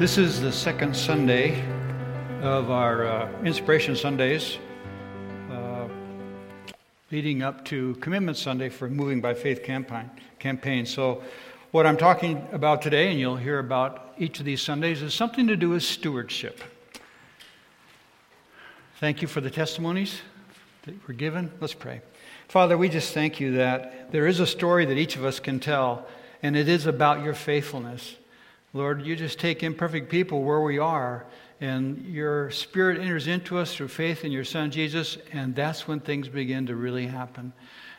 This is the second Sunday of our uh, Inspiration Sundays, uh, leading up to Commitment Sunday for Moving by Faith campaign. campaign. So, what I'm talking about today, and you'll hear about each of these Sundays, is something to do with stewardship. Thank you for the testimonies that were given. Let's pray. Father, we just thank you that there is a story that each of us can tell, and it is about your faithfulness. Lord, you just take imperfect people where we are, and your Spirit enters into us through faith in your Son Jesus, and that's when things begin to really happen.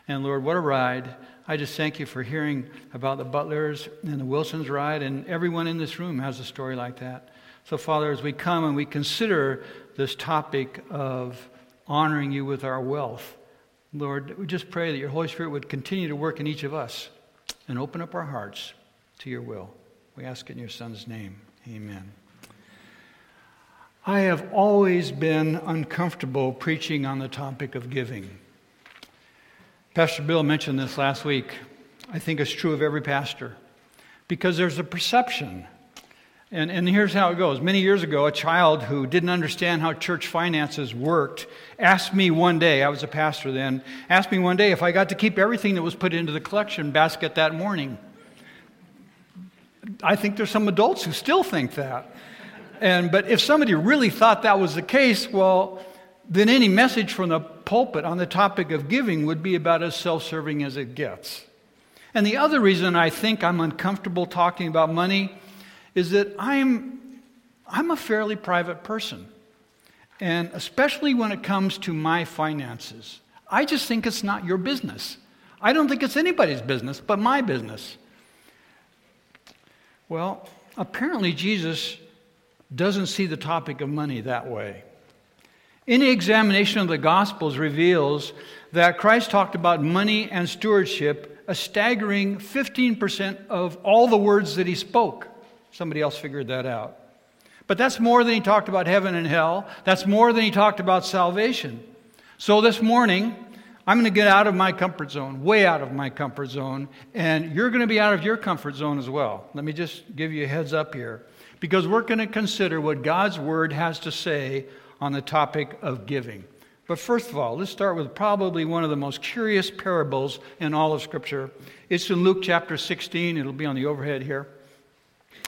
And Lord, what a ride. I just thank you for hearing about the Butlers and the Wilsons ride, and everyone in this room has a story like that. So, Father, as we come and we consider this topic of honoring you with our wealth, Lord, we just pray that your Holy Spirit would continue to work in each of us and open up our hearts to your will. We ask in your Son's name. Amen. I have always been uncomfortable preaching on the topic of giving. Pastor Bill mentioned this last week. I think it's true of every pastor because there's a perception. And, and here's how it goes. Many years ago, a child who didn't understand how church finances worked asked me one day, I was a pastor then, asked me one day if I got to keep everything that was put into the collection basket that morning. I think there's some adults who still think that. And, but if somebody really thought that was the case, well, then any message from the pulpit on the topic of giving would be about as self serving as it gets. And the other reason I think I'm uncomfortable talking about money is that I'm, I'm a fairly private person. And especially when it comes to my finances, I just think it's not your business. I don't think it's anybody's business but my business. Well, apparently Jesus doesn't see the topic of money that way. Any examination of the Gospels reveals that Christ talked about money and stewardship a staggering 15% of all the words that he spoke. Somebody else figured that out. But that's more than he talked about heaven and hell. That's more than he talked about salvation. So this morning, I'm going to get out of my comfort zone, way out of my comfort zone, and you're going to be out of your comfort zone as well. Let me just give you a heads up here, because we're going to consider what God's Word has to say on the topic of giving. But first of all, let's start with probably one of the most curious parables in all of Scripture. It's in Luke chapter 16, it'll be on the overhead here.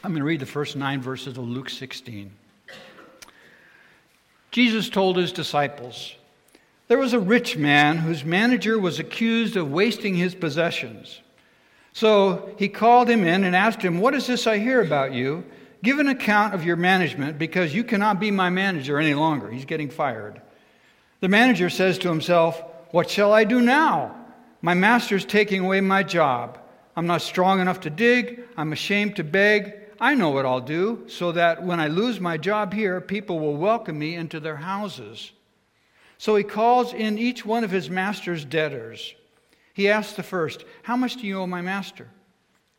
I'm going to read the first nine verses of Luke 16. Jesus told his disciples, there was a rich man whose manager was accused of wasting his possessions. So he called him in and asked him, What is this I hear about you? Give an account of your management because you cannot be my manager any longer. He's getting fired. The manager says to himself, What shall I do now? My master's taking away my job. I'm not strong enough to dig. I'm ashamed to beg. I know what I'll do so that when I lose my job here, people will welcome me into their houses. So he calls in each one of his master's debtors. He asks the first, How much do you owe my master?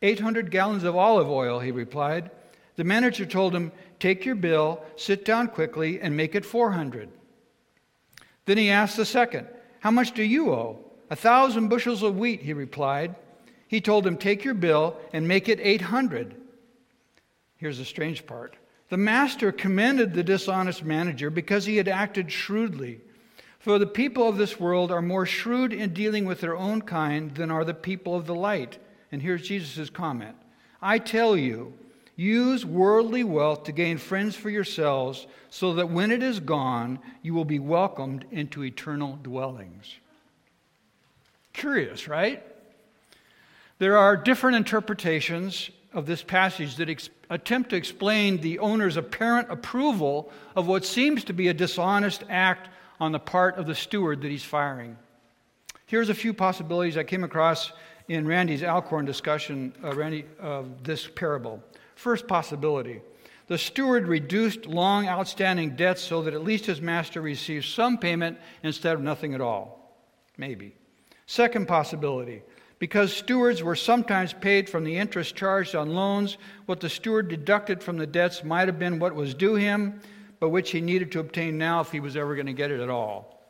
800 gallons of olive oil, he replied. The manager told him, Take your bill, sit down quickly, and make it 400. Then he asked the second, How much do you owe? A thousand bushels of wheat, he replied. He told him, Take your bill and make it 800. Here's the strange part. The master commended the dishonest manager because he had acted shrewdly. For the people of this world are more shrewd in dealing with their own kind than are the people of the light. And here's Jesus' comment I tell you, use worldly wealth to gain friends for yourselves, so that when it is gone, you will be welcomed into eternal dwellings. Curious, right? There are different interpretations of this passage that ex- attempt to explain the owner's apparent approval of what seems to be a dishonest act on the part of the steward that he's firing. Here's a few possibilities I came across in Randy's Alcorn discussion uh, Randy, of this parable. First possibility the steward reduced long outstanding debts so that at least his master received some payment instead of nothing at all. Maybe. Second possibility because stewards were sometimes paid from the interest charged on loans, what the steward deducted from the debts might have been what was due him, but which he needed to obtain now if he was ever going to get it at all.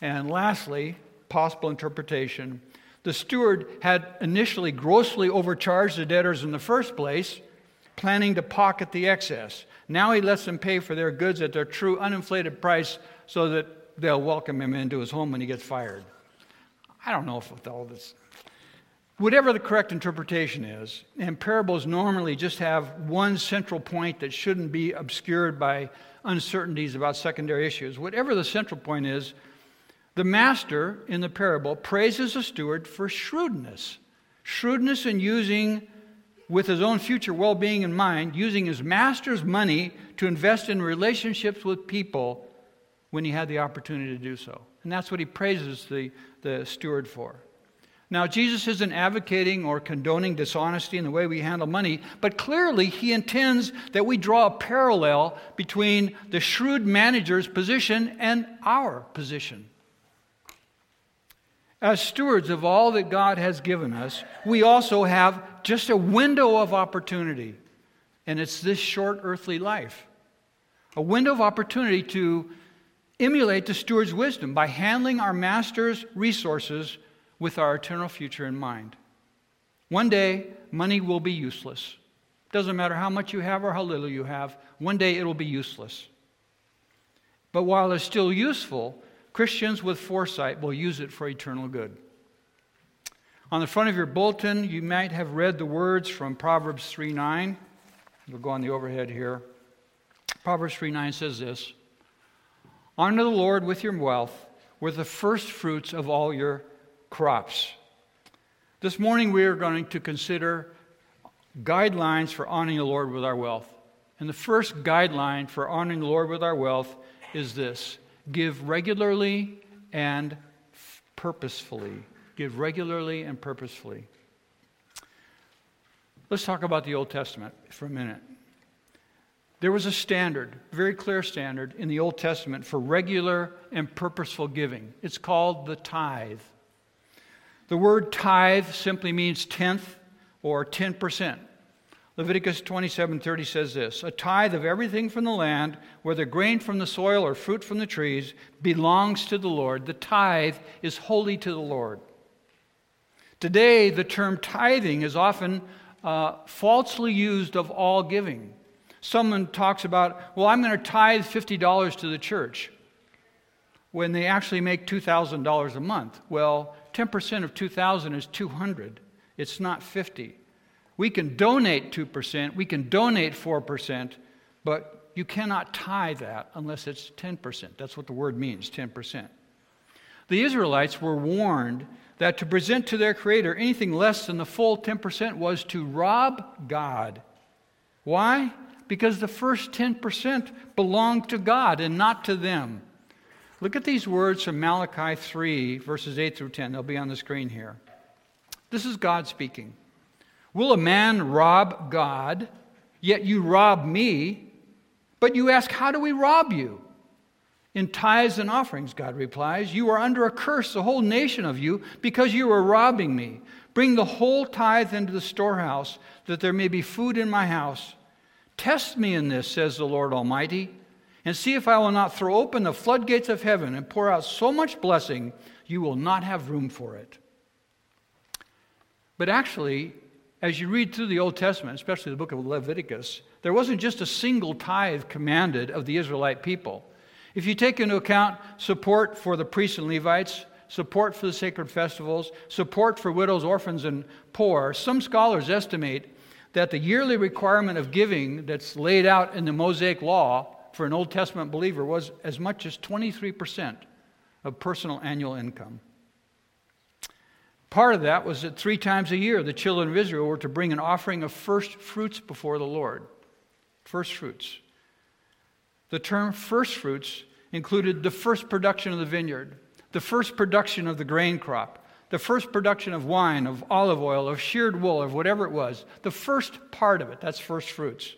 And lastly, possible interpretation the steward had initially grossly overcharged the debtors in the first place, planning to pocket the excess. Now he lets them pay for their goods at their true uninflated price so that they'll welcome him into his home when he gets fired. I don't know if with all this. Whatever the correct interpretation is, and parables normally just have one central point that shouldn't be obscured by uncertainties about secondary issues. Whatever the central point is, the master in the parable praises the steward for shrewdness. Shrewdness in using, with his own future well being in mind, using his master's money to invest in relationships with people when he had the opportunity to do so. And that's what he praises the, the steward for. Now, Jesus isn't advocating or condoning dishonesty in the way we handle money, but clearly he intends that we draw a parallel between the shrewd manager's position and our position. As stewards of all that God has given us, we also have just a window of opportunity, and it's this short earthly life. A window of opportunity to emulate the steward's wisdom by handling our master's resources with our eternal future in mind. One day, money will be useless. Doesn't matter how much you have or how little you have, one day it will be useless. But while it's still useful, Christians with foresight will use it for eternal good. On the front of your bulletin, you might have read the words from Proverbs 3 9. We'll go on the overhead here. Proverbs 3 9 says this Honor the Lord with your wealth, with the first fruits of all your crops. This morning we are going to consider guidelines for honoring the Lord with our wealth. And the first guideline for honoring the Lord with our wealth is this give regularly and purposefully. Give regularly and purposefully. Let's talk about the Old Testament for a minute. There was a standard, very clear standard, in the Old Testament for regular and purposeful giving. It's called the tithe. The word tithe simply means tenth or 10%. Leviticus 27:30 says this, "A tithe of everything from the land, whether grain from the soil or fruit from the trees, belongs to the Lord. The tithe is holy to the Lord." Today, the term tithing is often uh, falsely used of all giving. Someone talks about, well, I'm going to tithe $50 to the church when they actually make $2,000 a month. Well, 10% of 2,000 is 200. It's not 50. We can donate 2%, we can donate 4%, but you cannot tithe that unless it's 10%. That's what the word means, 10%. The Israelites were warned that to present to their Creator anything less than the full 10% was to rob God. Why? Because the first 10% belonged to God and not to them. Look at these words from Malachi 3, verses 8 through 10. They'll be on the screen here. This is God speaking. Will a man rob God, yet you rob me? But you ask, How do we rob you? In tithes and offerings, God replies. You are under a curse, the whole nation of you, because you are robbing me. Bring the whole tithe into the storehouse, that there may be food in my house. Test me in this, says the Lord Almighty and see if I will not throw open the floodgates of heaven and pour out so much blessing you will not have room for it. But actually, as you read through the Old Testament, especially the book of Leviticus, there wasn't just a single tithe commanded of the Israelite people. If you take into account support for the priests and Levites, support for the sacred festivals, support for widows, orphans, and poor, some scholars estimate that the yearly requirement of giving that's laid out in the Mosaic Law for an Old Testament believer was as much as 23% of personal annual income. Part of that was that three times a year the children of Israel were to bring an offering of first fruits before the Lord. First fruits. The term first fruits included the first production of the vineyard, the first production of the grain crop, the first production of wine, of olive oil, of sheared wool, of whatever it was. The first part of it, that's first fruits.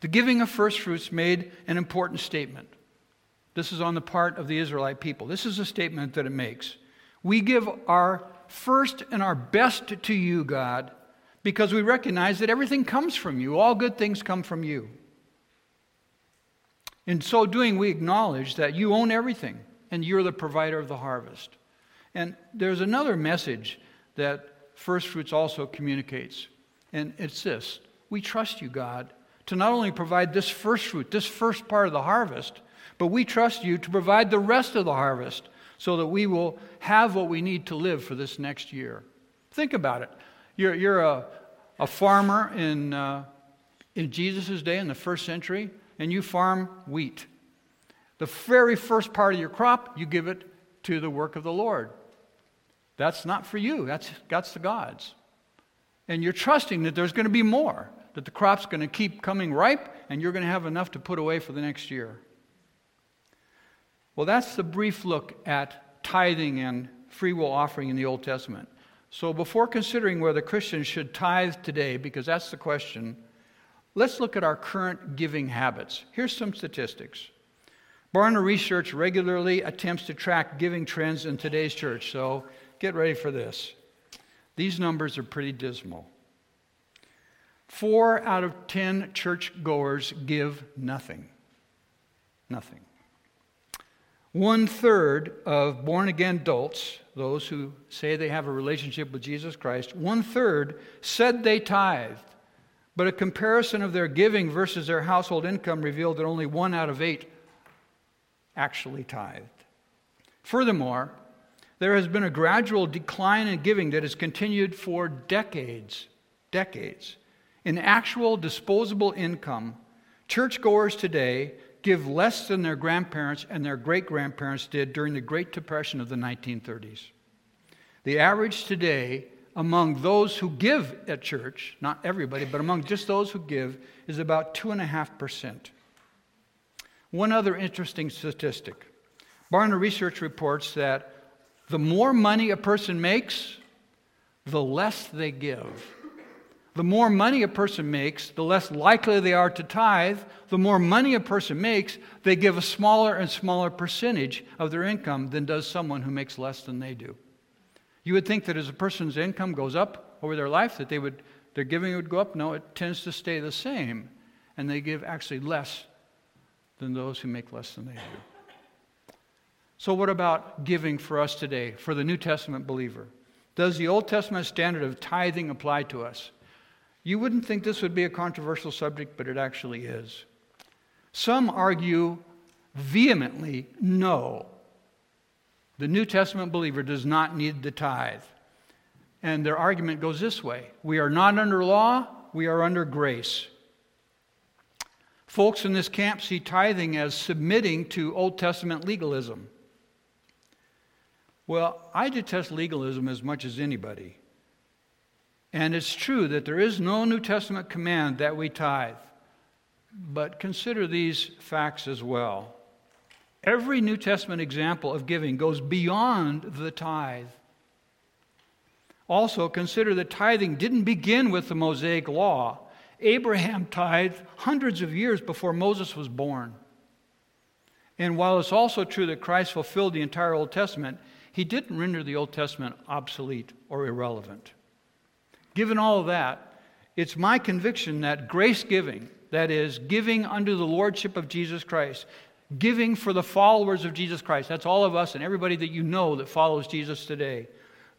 The giving of first fruits made an important statement. This is on the part of the Israelite people. This is a statement that it makes. We give our first and our best to you, God, because we recognize that everything comes from you. All good things come from you. In so doing, we acknowledge that you own everything and you're the provider of the harvest. And there's another message that first fruits also communicates, and it's this We trust you, God, to not only provide this first fruit, this first part of the harvest, but we trust you to provide the rest of the harvest so that we will have what we need to live for this next year. Think about it. You're, you're a, a farmer in, uh, in Jesus' day, in the first century, and you farm wheat. The very first part of your crop, you give it to the work of the Lord. That's not for you, that's, that's the God's. And you're trusting that there's going to be more, that the crop's going to keep coming ripe, and you're going to have enough to put away for the next year. Well, that's the brief look at tithing and free will offering in the Old Testament. So, before considering whether Christians should tithe today, because that's the question, let's look at our current giving habits. Here's some statistics. Barna Research regularly attempts to track giving trends in today's church, so get ready for this. These numbers are pretty dismal. Four out of ten churchgoers give nothing. Nothing. One third of born again adults, those who say they have a relationship with Jesus Christ, one third said they tithed. But a comparison of their giving versus their household income revealed that only one out of eight actually tithed. Furthermore, there has been a gradual decline in giving that has continued for decades. Decades. In actual disposable income, churchgoers today give less than their grandparents and their great grandparents did during the Great Depression of the 1930s. The average today among those who give at church, not everybody, but among just those who give, is about 2.5%. One other interesting statistic Barna Research reports that the more money a person makes, the less they give. The more money a person makes, the less likely they are to tithe. The more money a person makes, they give a smaller and smaller percentage of their income than does someone who makes less than they do. You would think that as a person's income goes up over their life, that they would, their giving would go up. No, it tends to stay the same, and they give actually less than those who make less than they do. So, what about giving for us today, for the New Testament believer? Does the Old Testament standard of tithing apply to us? You wouldn't think this would be a controversial subject, but it actually is. Some argue vehemently no. The New Testament believer does not need the tithe. And their argument goes this way We are not under law, we are under grace. Folks in this camp see tithing as submitting to Old Testament legalism. Well, I detest legalism as much as anybody. And it's true that there is no New Testament command that we tithe. But consider these facts as well. Every New Testament example of giving goes beyond the tithe. Also, consider that tithing didn't begin with the Mosaic law. Abraham tithed hundreds of years before Moses was born. And while it's also true that Christ fulfilled the entire Old Testament, he didn't render the Old Testament obsolete or irrelevant. Given all of that, it's my conviction that grace giving, that is, giving under the lordship of Jesus Christ, giving for the followers of Jesus Christ, that's all of us and everybody that you know that follows Jesus today,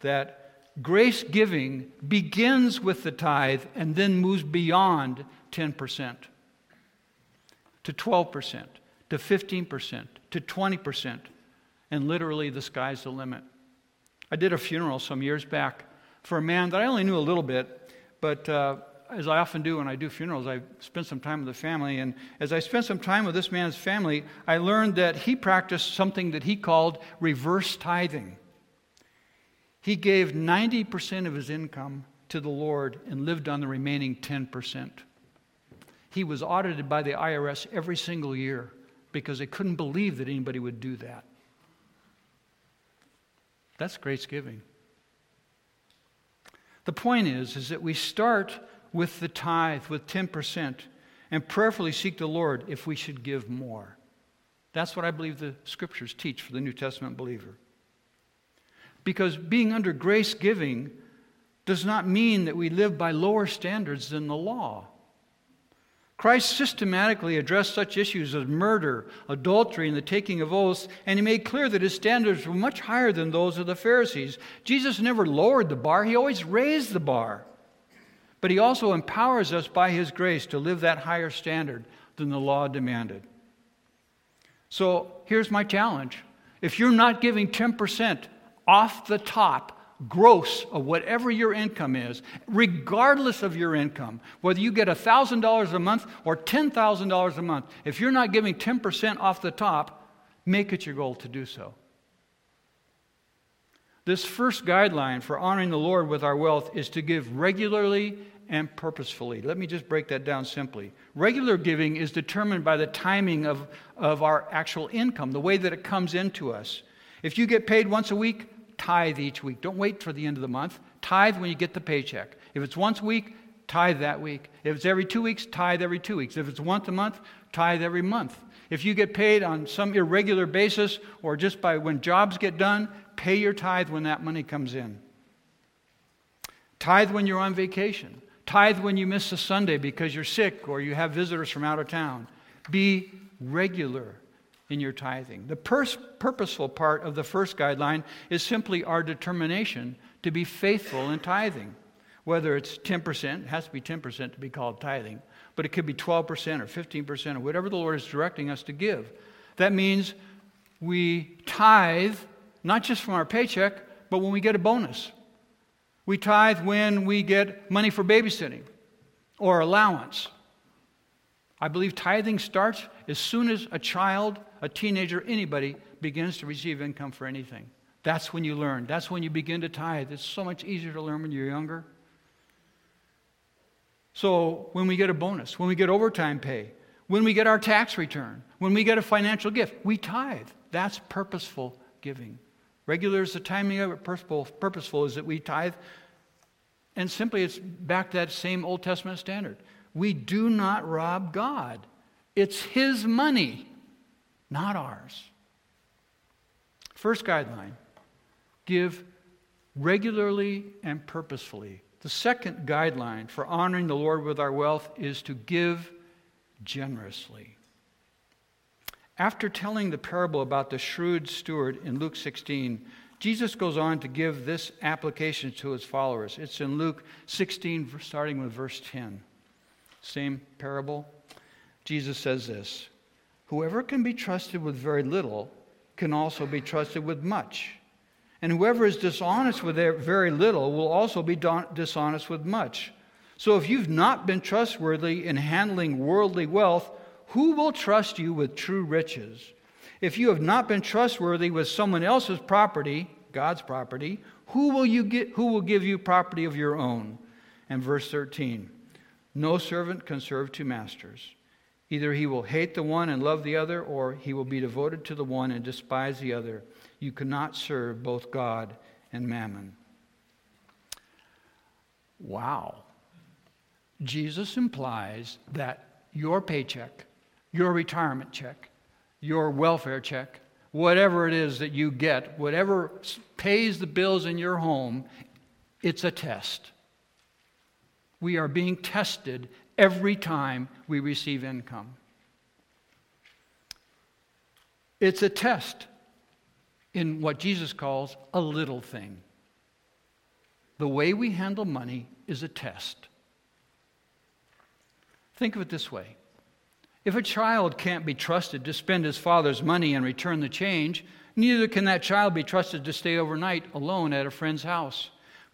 that grace giving begins with the tithe and then moves beyond 10% to 12%, to 15%, to 20%, and literally the sky's the limit. I did a funeral some years back for a man that I only knew a little bit, but uh, as I often do when I do funerals, I spend some time with the family. And as I spent some time with this man's family, I learned that he practiced something that he called reverse tithing. He gave 90% of his income to the Lord and lived on the remaining 10%. He was audited by the IRS every single year because they couldn't believe that anybody would do that. That's grace giving. The point is, is that we start with the tithe, with 10%, and prayerfully seek the Lord if we should give more. That's what I believe the scriptures teach for the New Testament believer. Because being under grace giving does not mean that we live by lower standards than the law. Christ systematically addressed such issues as murder, adultery, and the taking of oaths, and he made clear that his standards were much higher than those of the Pharisees. Jesus never lowered the bar, he always raised the bar. but He also empowers us by His grace to live that higher standard than the law demanded. So here's my challenge if you're not giving 10% off the top, gross of whatever your income is, regardless of your income, whether you get $1,000 a month or $10,000 a month, if you're not giving 10% off the top, make it your goal to do so. This first guideline for honoring the Lord with our wealth is to give regularly and purposefully. Let me just break that down simply. Regular giving is determined by the timing of, of our actual income, the way that it comes into us. If you get paid once a week, tithe each week. Don't wait for the end of the month. Tithe when you get the paycheck. If it's once a week, tithe that week. If it's every two weeks, tithe every two weeks. If it's once a month, tithe every month. If you get paid on some irregular basis or just by when jobs get done, pay your tithe when that money comes in. Tithe when you're on vacation. Tithe when you miss a Sunday because you're sick or you have visitors from out of town. Be regular in your tithing. The pers- purposeful part of the first guideline is simply our determination to be faithful in tithing. Whether it's 10%, it has to be 10% to be called tithing, but it could be 12% or 15% or whatever the Lord is directing us to give. That means we tithe not just from our paycheck, but when we get a bonus. We tithe when we get money for babysitting or allowance. I believe tithing starts as soon as a child, a teenager, anybody begins to receive income for anything. That's when you learn. That's when you begin to tithe. It's so much easier to learn when you're younger. So, when we get a bonus, when we get overtime pay, when we get our tax return, when we get a financial gift, we tithe. That's purposeful giving. Regular is the timing of it, purposeful, purposeful is that we tithe. And simply, it's back to that same Old Testament standard. We do not rob God, it's His money, not ours. First guideline give regularly and purposefully. The second guideline for honoring the Lord with our wealth is to give generously. After telling the parable about the shrewd steward in Luke 16, Jesus goes on to give this application to his followers. It's in Luke 16, starting with verse 10. Same parable. Jesus says this Whoever can be trusted with very little can also be trusted with much. And whoever is dishonest with very little will also be dishonest with much. So if you've not been trustworthy in handling worldly wealth, who will trust you with true riches? If you have not been trustworthy with someone else's property, God's property, who will, you get, who will give you property of your own? And verse 13 No servant can serve two masters. Either he will hate the one and love the other, or he will be devoted to the one and despise the other. You cannot serve both God and mammon. Wow. Jesus implies that your paycheck your retirement check, your welfare check, whatever it is that you get, whatever pays the bills in your home, it's a test. We are being tested every time we receive income. It's a test in what Jesus calls a little thing. The way we handle money is a test. Think of it this way if a child can't be trusted to spend his father's money and return the change, neither can that child be trusted to stay overnight alone at a friend's house.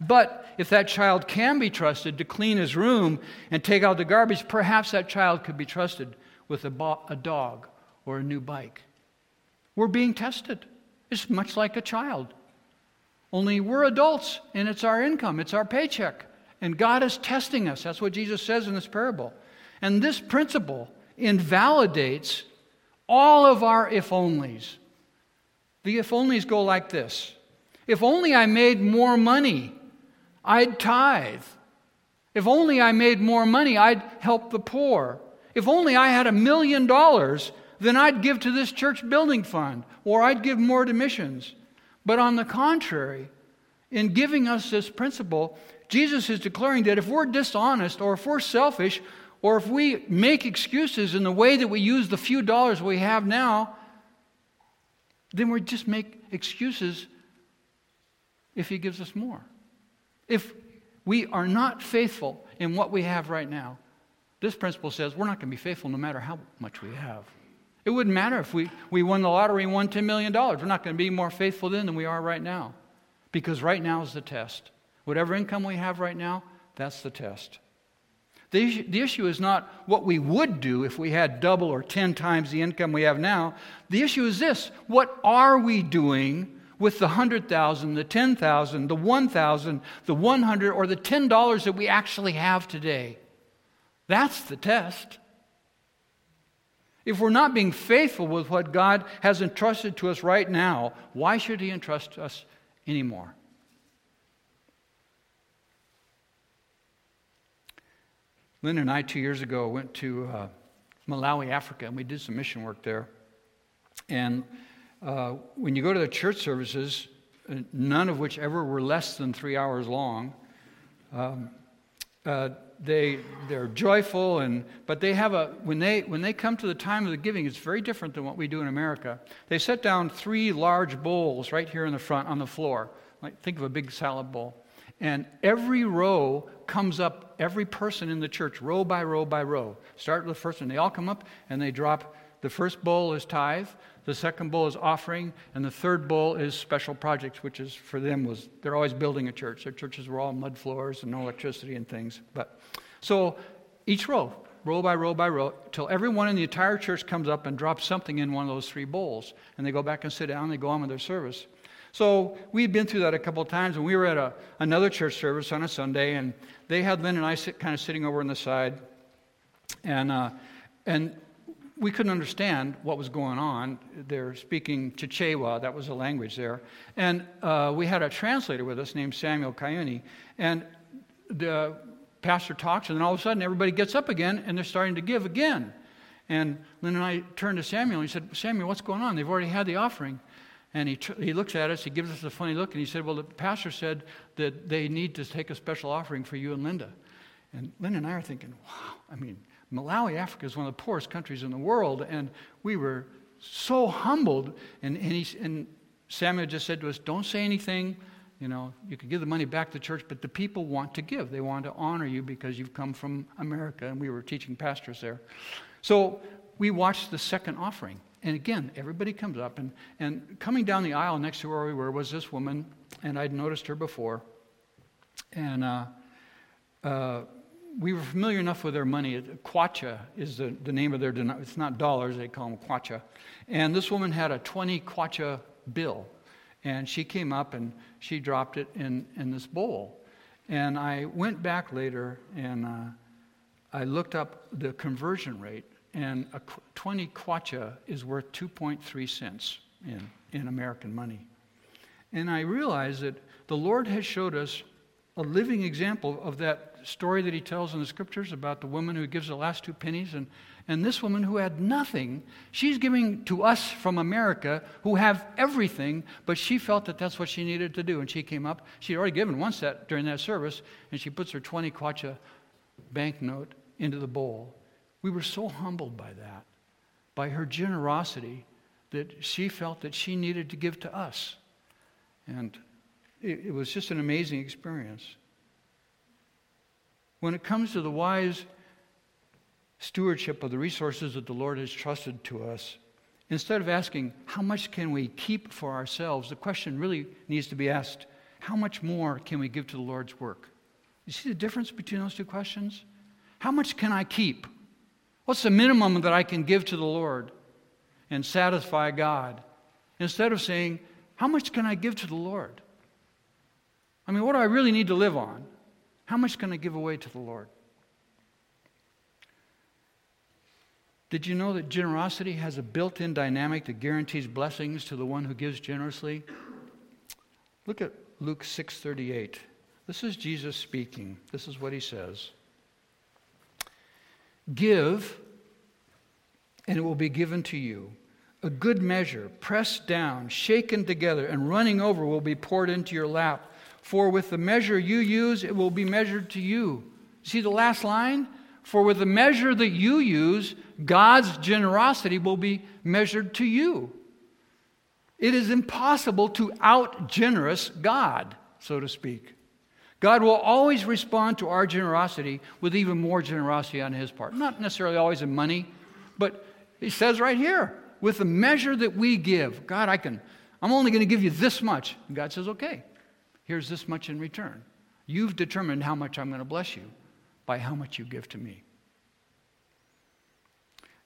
But if that child can be trusted to clean his room and take out the garbage, perhaps that child could be trusted with a, bo- a dog or a new bike. We're being tested. It's much like a child. Only we're adults and it's our income, it's our paycheck. And God is testing us. That's what Jesus says in this parable. And this principle invalidates all of our if onlys. The if onlys go like this If only I made more money, I'd tithe. If only I made more money, I'd help the poor. If only I had a million dollars, then I'd give to this church building fund or I'd give more to missions. But on the contrary, in giving us this principle, Jesus is declaring that if we're dishonest or if we're selfish, or if we make excuses in the way that we use the few dollars we have now, then we just make excuses if He gives us more. If we are not faithful in what we have right now. This principle says we're not going to be faithful no matter how much we have. It wouldn't matter if we, we won the lottery and won $10 million. We're not going to be more faithful then than we are right now. Because right now is the test. Whatever income we have right now, that's the test. The issue, the issue is not what we would do if we had double or 10 times the income we have now. The issue is this what are we doing with the 100,000, the 10,000, the 1,000, the 100, or the $10 that we actually have today? That's the test. If we're not being faithful with what God has entrusted to us right now, why should He entrust us anymore? Lynn and I, two years ago, went to uh, Malawi, Africa, and we did some mission work there. And uh, when you go to the church services, uh, none of which ever were less than three hours long, um, uh, they they're joyful and but they have a when they when they come to the time of the giving it's very different than what we do in america. They set down three large bowls right here in the front on the floor. Like think of a big salad bowl. And every row comes up every person in the church row by row by row. Start with the first one. They all come up and they drop the first bowl is tithe the second bowl is offering, and the third bowl is special projects, which is for them was they're always building a church. Their churches were all mud floors and no electricity and things. But so each row, row by row by row, till everyone in the entire church comes up and drops something in one of those three bowls, and they go back and sit down. and They go on with their service. So we'd been through that a couple of times, and we were at a, another church service on a Sunday, and they had Lynn and I sit, kind of sitting over on the side, and uh, and we couldn't understand what was going on. They're speaking Chichewa, that was the language there. And uh, we had a translator with us named Samuel Kayuni. And the pastor talks, and then all of a sudden everybody gets up again and they're starting to give again. And Lynn and I turned to Samuel and he said, Samuel, what's going on? They've already had the offering. And he, tr- he looks at us, he gives us a funny look, and he said, Well, the pastor said that they need to take a special offering for you and Linda. And Lynn and I are thinking, Wow, I mean, Malawi, Africa is one of the poorest countries in the world, and we were so humbled. And, and, he, and Samuel just said to us, Don't say anything. You know, you could give the money back to the church, but the people want to give. They want to honor you because you've come from America, and we were teaching pastors there. So we watched the second offering. And again, everybody comes up, and, and coming down the aisle next to where we were was this woman, and I'd noticed her before. And uh, uh, we were familiar enough with their money. Kwacha is the, the name of their, it's not dollars, they call them kwacha. And this woman had a 20 kwacha bill. And she came up and she dropped it in, in this bowl. And I went back later and uh, I looked up the conversion rate. And a 20 kwacha is worth 2.3 cents in, in American money. And I realized that the Lord has showed us a living example of that story that he tells in the scriptures about the woman who gives the last two pennies. And, and this woman who had nothing, she's giving to us from America who have everything, but she felt that that's what she needed to do. And she came up. She'd already given one set during that service, and she puts her 20 kwacha banknote into the bowl. We were so humbled by that, by her generosity, that she felt that she needed to give to us. And it, it was just an amazing experience when it comes to the wise stewardship of the resources that the Lord has trusted to us, instead of asking, how much can we keep for ourselves, the question really needs to be asked, how much more can we give to the Lord's work? You see the difference between those two questions? How much can I keep? What's the minimum that I can give to the Lord and satisfy God? Instead of saying, how much can I give to the Lord? I mean, what do I really need to live on? How much can I give away to the Lord? Did you know that generosity has a built in dynamic that guarantees blessings to the one who gives generously? Look at Luke 6:38. This is Jesus speaking. This is what he says. Give and it will be given to you. A good measure, pressed down, shaken together and running over will be poured into your lap. For with the measure you use, it will be measured to you. See the last line? For with the measure that you use, God's generosity will be measured to you. It is impossible to out generous God, so to speak. God will always respond to our generosity with even more generosity on His part. Not necessarily always in money, but He says right here, with the measure that we give, God, I can, I'm only going to give you this much. And God says, okay, here's this much in return. You've determined how much I'm going to bless you by how much you give to me.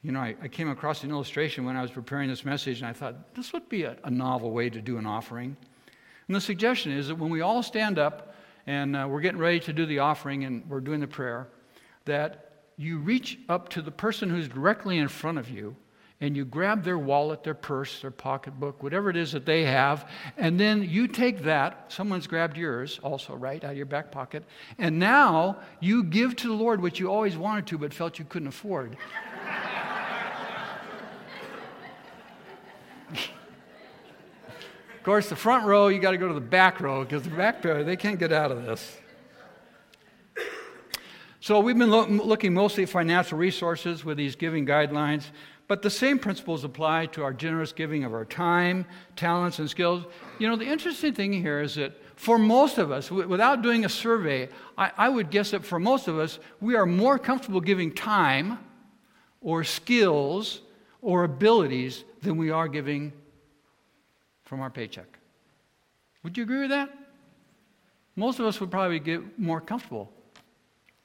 You know, I, I, came across an illustration when I was preparing this message, and I thought this would be a, a novel way to do an offering. And the suggestion is that when we all stand up and uh, we're getting ready to do the offering and we're doing the prayer, that you reach up to the person who's directly in front of you and you grab their wallet, their purse, their pocketbook, whatever it is that they have, and then you take that, someone's grabbed yours also, right, out of your back pocket, and now you give to the Lord what you always wanted to but felt you couldn't afford. Of course, the front row, you got to go to the back row because the back row, they can't get out of this. So we've been lo- looking mostly at financial resources with these giving guidelines, but the same principles apply to our generous giving of our time, talents, and skills. You know, the interesting thing here is that for most of us, w- without doing a survey, I-, I would guess that for most of us, we are more comfortable giving time or skills or abilities than we are giving from our paycheck. Would you agree with that? Most of us would probably get more comfortable.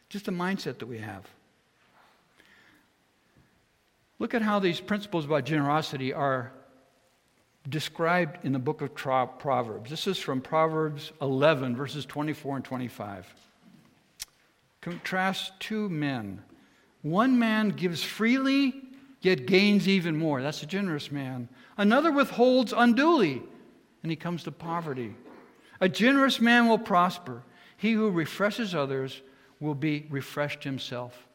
Just the mindset that we have. Look at how these principles about generosity are described in the book of Proverbs. This is from Proverbs 11, verses 24 and 25. Contrast two men. One man gives freely, yet gains even more. That's a generous man. Another withholds unduly, and he comes to poverty. A generous man will prosper. He who refreshes others will be refreshed himself.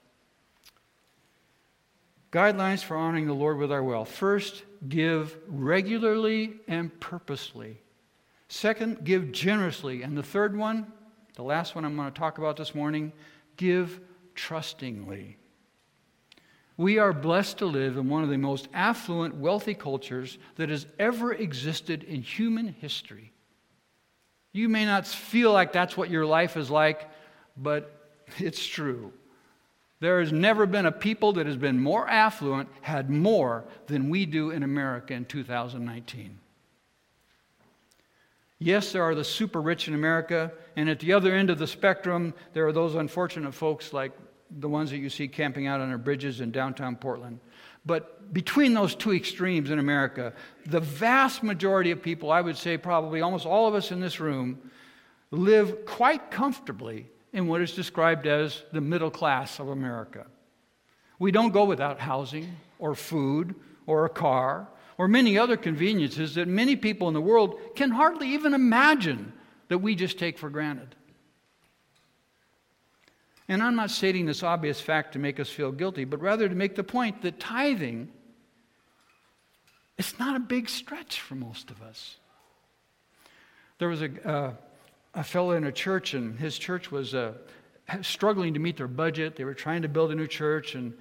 Guidelines for honoring the Lord with our wealth. First, give regularly and purposely. Second, give generously. And the third one, the last one I'm going to talk about this morning, give trustingly. We are blessed to live in one of the most affluent, wealthy cultures that has ever existed in human history. You may not feel like that's what your life is like, but it's true. There has never been a people that has been more affluent, had more than we do in America in 2019. Yes, there are the super rich in America, and at the other end of the spectrum, there are those unfortunate folks like the ones that you see camping out on our bridges in downtown Portland. But between those two extremes in America, the vast majority of people, I would say probably almost all of us in this room, live quite comfortably in what is described as the middle class of America. We don't go without housing or food or a car or many other conveniences that many people in the world can hardly even imagine that we just take for granted. And I'm not stating this obvious fact to make us feel guilty, but rather to make the point that tithing is not a big stretch for most of us. There was a, uh, a fellow in a church, and his church was uh, struggling to meet their budget. They were trying to build a new church, and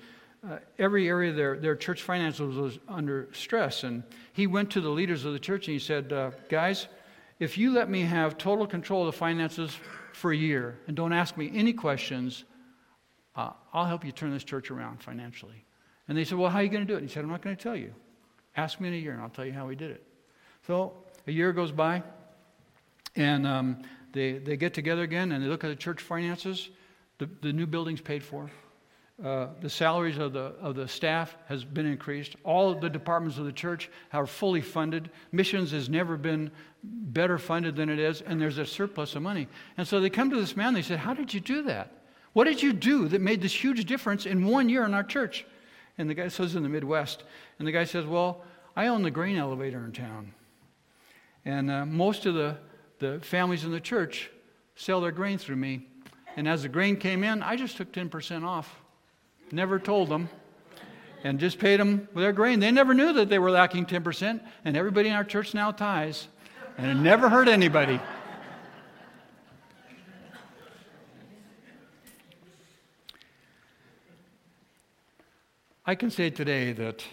uh, every area of their, their church finances was under stress. And he went to the leaders of the church and he said, uh, Guys, if you let me have total control of the finances for a year and don't ask me any questions, uh, I'll help you turn this church around financially. And they said, Well, how are you going to do it? he said, I'm not going to tell you. Ask me in a year and I'll tell you how we did it. So a year goes by and um, they, they get together again and they look at the church finances. The, the new building's paid for. Uh, the salaries of the, of the staff has been increased. All of the departments of the church are fully funded. Missions has never been better funded than it is, and there's a surplus of money. And so they come to this man, they said, How did you do that? What did you do that made this huge difference in one year in our church? And the guy says in the Midwest. And the guy says, Well, I own the grain elevator in town. And uh, most of the, the families in the church sell their grain through me. And as the grain came in, I just took 10% off never told them, and just paid them their grain. They never knew that they were lacking 10%, and everybody in our church now tithes. and it never hurt anybody. I can say today that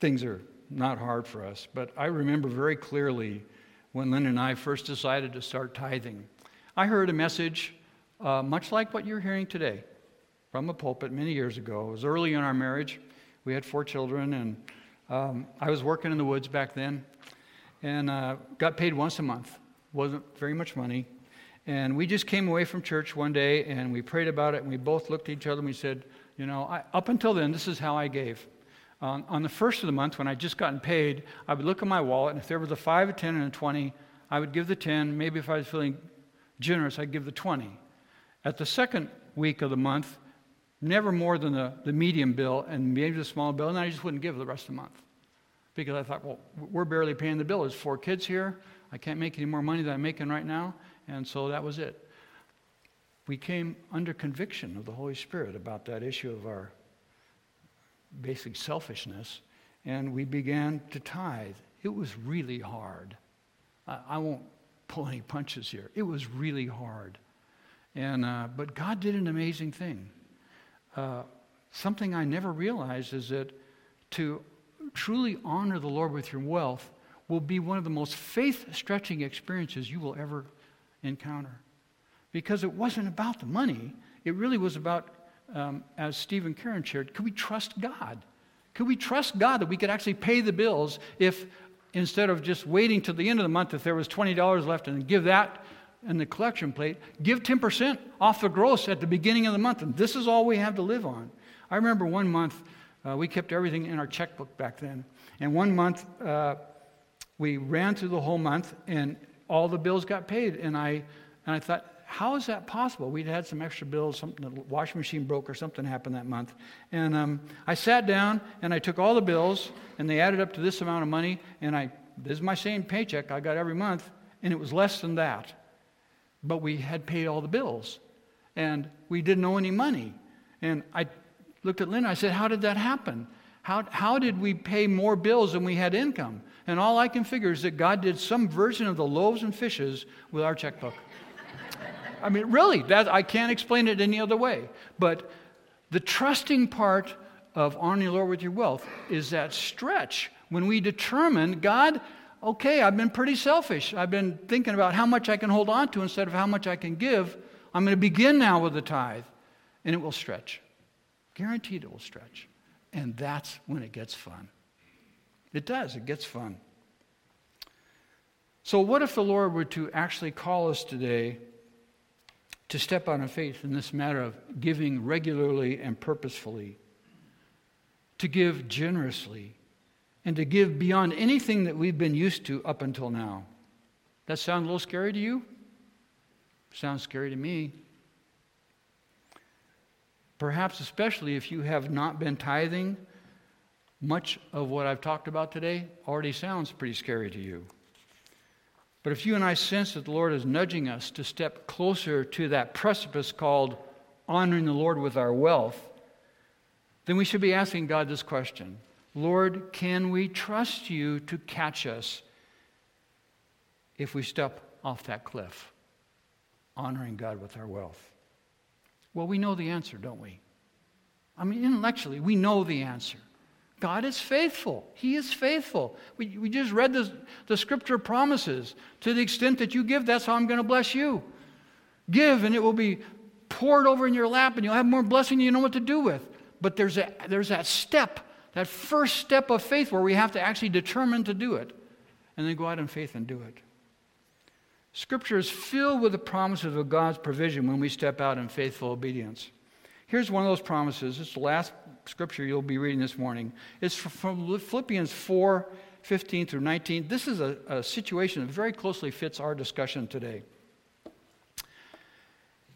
things are not hard for us, but I remember very clearly when Lynn and I first decided to start tithing. I heard a message uh, much like what you're hearing today from a pulpit many years ago. It was early in our marriage. We had four children, and um, I was working in the woods back then and uh, got paid once a month. Wasn't very much money. And we just came away from church one day and we prayed about it, and we both looked at each other and we said, You know, I, up until then, this is how I gave. On, on the first of the month, when I'd just gotten paid, I would look at my wallet, and if there was a 5, a 10, and a 20, I would give the 10. Maybe if I was feeling generous, I'd give the 20. At the second week of the month, never more than the, the medium bill and maybe the small bill, and I just wouldn't give the rest of the month. Because I thought, well, we're barely paying the bill. There's four kids here. I can't make any more money than I'm making right now. And so that was it. We came under conviction of the Holy Spirit about that issue of our basic selfishness, and we began to tithe. It was really hard. I, I won't pull any punches here. It was really hard. And, uh, but God did an amazing thing. Uh, something I never realized is that to truly honor the Lord with your wealth will be one of the most faith stretching experiences you will ever encounter. Because it wasn't about the money, it really was about, um, as Stephen Karen shared, could we trust God? Could we trust God that we could actually pay the bills if instead of just waiting till the end of the month, if there was $20 left and give that in the collection plate, give 10% off the gross at the beginning of the month. And this is all we have to live on. I remember one month, uh, we kept everything in our checkbook back then. And one month, uh, we ran through the whole month and all the bills got paid. And I, and I thought, how is that possible? We'd had some extra bills, something, the washing machine broke or something happened that month. And um, I sat down and I took all the bills and they added up to this amount of money. And I, this is my same paycheck I got every month. And it was less than that but we had paid all the bills and we didn't owe any money. And I looked at Lynn, I said, How did that happen? How, how did we pay more bills than we had income? And all I can figure is that God did some version of the loaves and fishes with our checkbook. I mean, really, that, I can't explain it any other way. But the trusting part of honoring the Lord with your wealth is that stretch when we determine, God, okay, I've been pretty selfish. I've been thinking about how much I can hold on to instead of how much I can give. I'm going to begin now with the tithe, and it will stretch. Guaranteed it will stretch. And that's when it gets fun. It does, it gets fun. So, what if the Lord were to actually call us today to step out in faith in this matter of giving regularly and purposefully, to give generously, and to give beyond anything that we've been used to up until now. That sound a little scary to you? Sounds scary to me. Perhaps, especially if you have not been tithing, much of what I've talked about today already sounds pretty scary to you. But if you and I sense that the Lord is nudging us to step closer to that precipice called honoring the Lord with our wealth, then we should be asking God this question Lord, can we trust you to catch us if we step off that cliff, honoring God with our wealth? Well, we know the answer, don't we? I mean, intellectually, we know the answer. God is faithful. He is faithful. We, we just read the, the scripture promises. To the extent that you give, that's how I'm going to bless you. Give, and it will be poured over in your lap, and you'll have more blessing than you know what to do with. But there's, a, there's that step that first step of faith where we have to actually determine to do it and then go out in faith and do it. Scripture is filled with the promises of God's provision when we step out in faithful obedience. Here's one of those promises. It's the last scripture you'll be reading this morning. It's from Philippians 4 15 through 19. This is a, a situation that very closely fits our discussion today.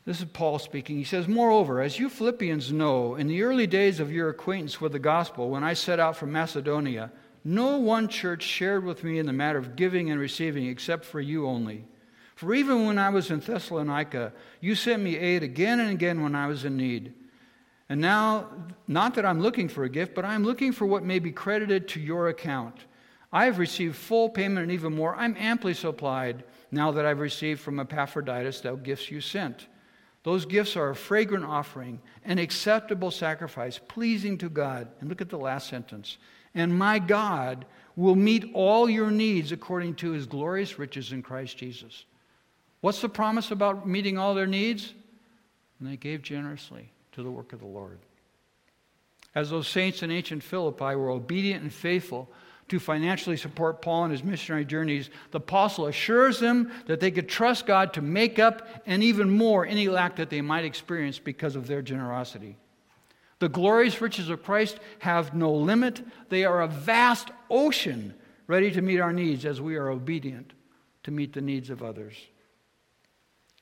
This is Paul speaking. He says, Moreover, as you Philippians know, in the early days of your acquaintance with the gospel, when I set out from Macedonia, no one church shared with me in the matter of giving and receiving except for you only. For even when I was in Thessalonica, you sent me aid again and again when I was in need. And now, not that I'm looking for a gift, but I'm looking for what may be credited to your account. I have received full payment and even more. I'm amply supplied now that I've received from Epaphroditus the gifts you sent. Those gifts are a fragrant offering, an acceptable sacrifice, pleasing to God. And look at the last sentence. And my God will meet all your needs according to his glorious riches in Christ Jesus. What's the promise about meeting all their needs? And they gave generously to the work of the Lord. As those saints in ancient Philippi were obedient and faithful to financially support Paul in his missionary journeys, the apostle assures them that they could trust God to make up and even more any lack that they might experience because of their generosity. The glorious riches of Christ have no limit. They are a vast ocean ready to meet our needs as we are obedient to meet the needs of others.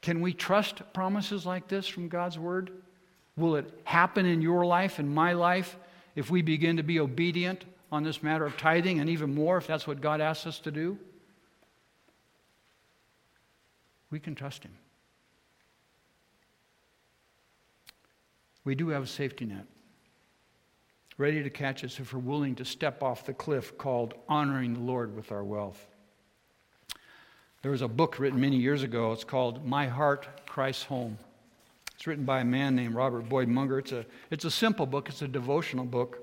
Can we trust promises like this from God's Word? Will it happen in your life and my life if we begin to be obedient on this matter of tithing and even more if that's what God asks us to do? We can trust Him. We do have a safety net ready to catch us if we're willing to step off the cliff called Honoring the Lord with Our Wealth. There was a book written many years ago. It's called My Heart, Christ's Home. It's written by a man named Robert Boyd Munger. It's a, it's a simple book, it's a devotional book,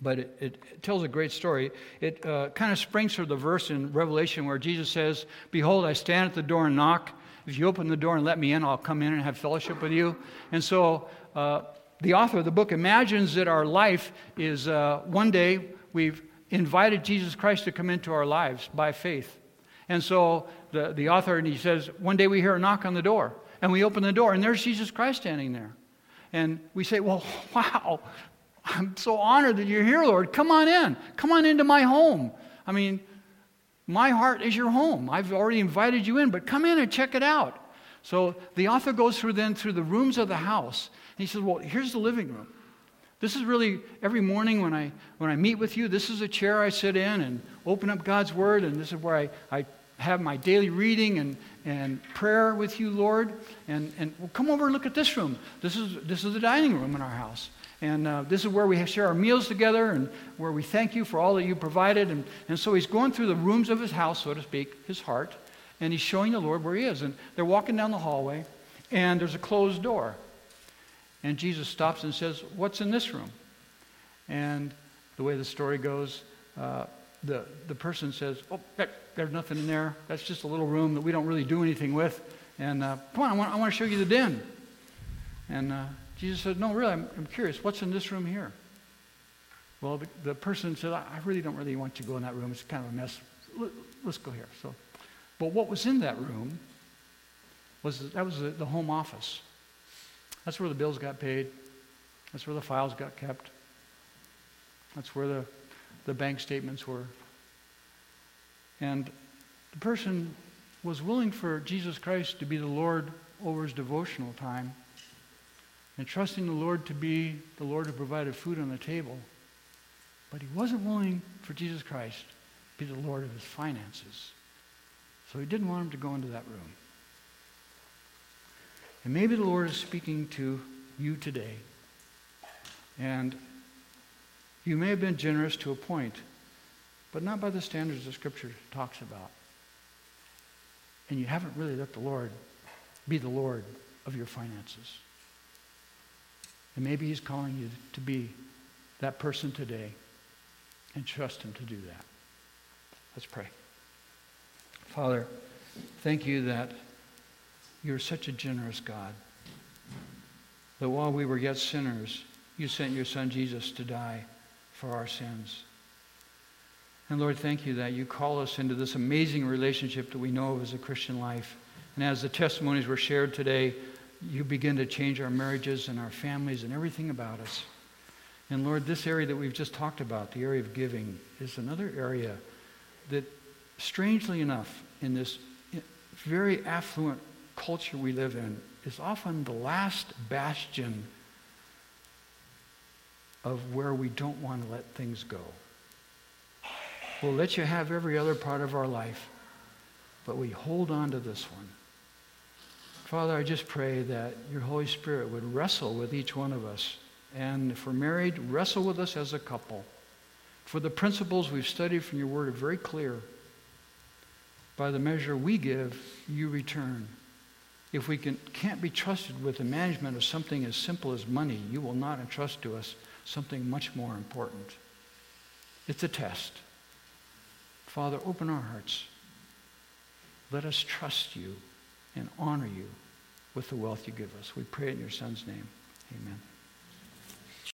but it, it, it tells a great story. It uh, kind of springs from the verse in Revelation where Jesus says, Behold, I stand at the door and knock. If you open the door and let me in, I'll come in and have fellowship with you. And so uh, the author of the book imagines that our life is uh, one day we've invited Jesus Christ to come into our lives by faith. And so the, the author, and he says, one day we hear a knock on the door. And we open the door, and there's Jesus Christ standing there. And we say, Well, wow, I'm so honored that you're here, Lord. Come on in. Come on into my home. I mean, my heart is your home. I've already invited you in, but come in and check it out. So the author goes through then through the rooms of the house. And he says, Well, here's the living room. This is really every morning when I when I meet with you, this is a chair I sit in and open up God's word, and this is where I, I have my daily reading and, and prayer with you, Lord. And, and well, come over and look at this room. This is, this is the dining room in our house. And uh, this is where we share our meals together and where we thank you for all that you provided. And, and so he's going through the rooms of his house, so to speak, his heart, and he's showing the Lord where he is. And they're walking down the hallway, and there's a closed door. And Jesus stops and says, What's in this room? And the way the story goes, uh, the, the person says, Oh, there's nothing in there. That's just a little room that we don't really do anything with. And uh, come on, I want, I want to show you the den. And uh, Jesus said, No, really, I'm, I'm, curious. What's in this room here? Well, the, the person said, I, really don't really want to go in that room. It's kind of a mess. Let, us go here. So, but what was in that room was that was the, the home office. That's where the bills got paid. That's where the files got kept. That's where the, the bank statements were. And the person was willing for Jesus Christ to be the Lord over his devotional time and trusting the Lord to be the Lord who provided food on the table. But he wasn't willing for Jesus Christ to be the Lord of his finances. So he didn't want him to go into that room. And maybe the Lord is speaking to you today. And you may have been generous to a point but not by the standards the Scripture talks about. And you haven't really let the Lord be the Lord of your finances. And maybe He's calling you to be that person today and trust Him to do that. Let's pray. Father, thank you that you're such a generous God. That while we were yet sinners, you sent your Son Jesus to die for our sins. And Lord, thank you that you call us into this amazing relationship that we know of as a Christian life. And as the testimonies were shared today, you begin to change our marriages and our families and everything about us. And Lord, this area that we've just talked about, the area of giving, is another area that, strangely enough, in this very affluent culture we live in, is often the last bastion of where we don't want to let things go. We'll let you have every other part of our life, but we hold on to this one. Father, I just pray that your Holy Spirit would wrestle with each one of us. And if we're married, wrestle with us as a couple. For the principles we've studied from your word are very clear. By the measure we give, you return. If we can, can't be trusted with the management of something as simple as money, you will not entrust to us something much more important. It's a test. Father, open our hearts. Let us trust you and honor you with the wealth you give us. We pray in your Son's name. Amen.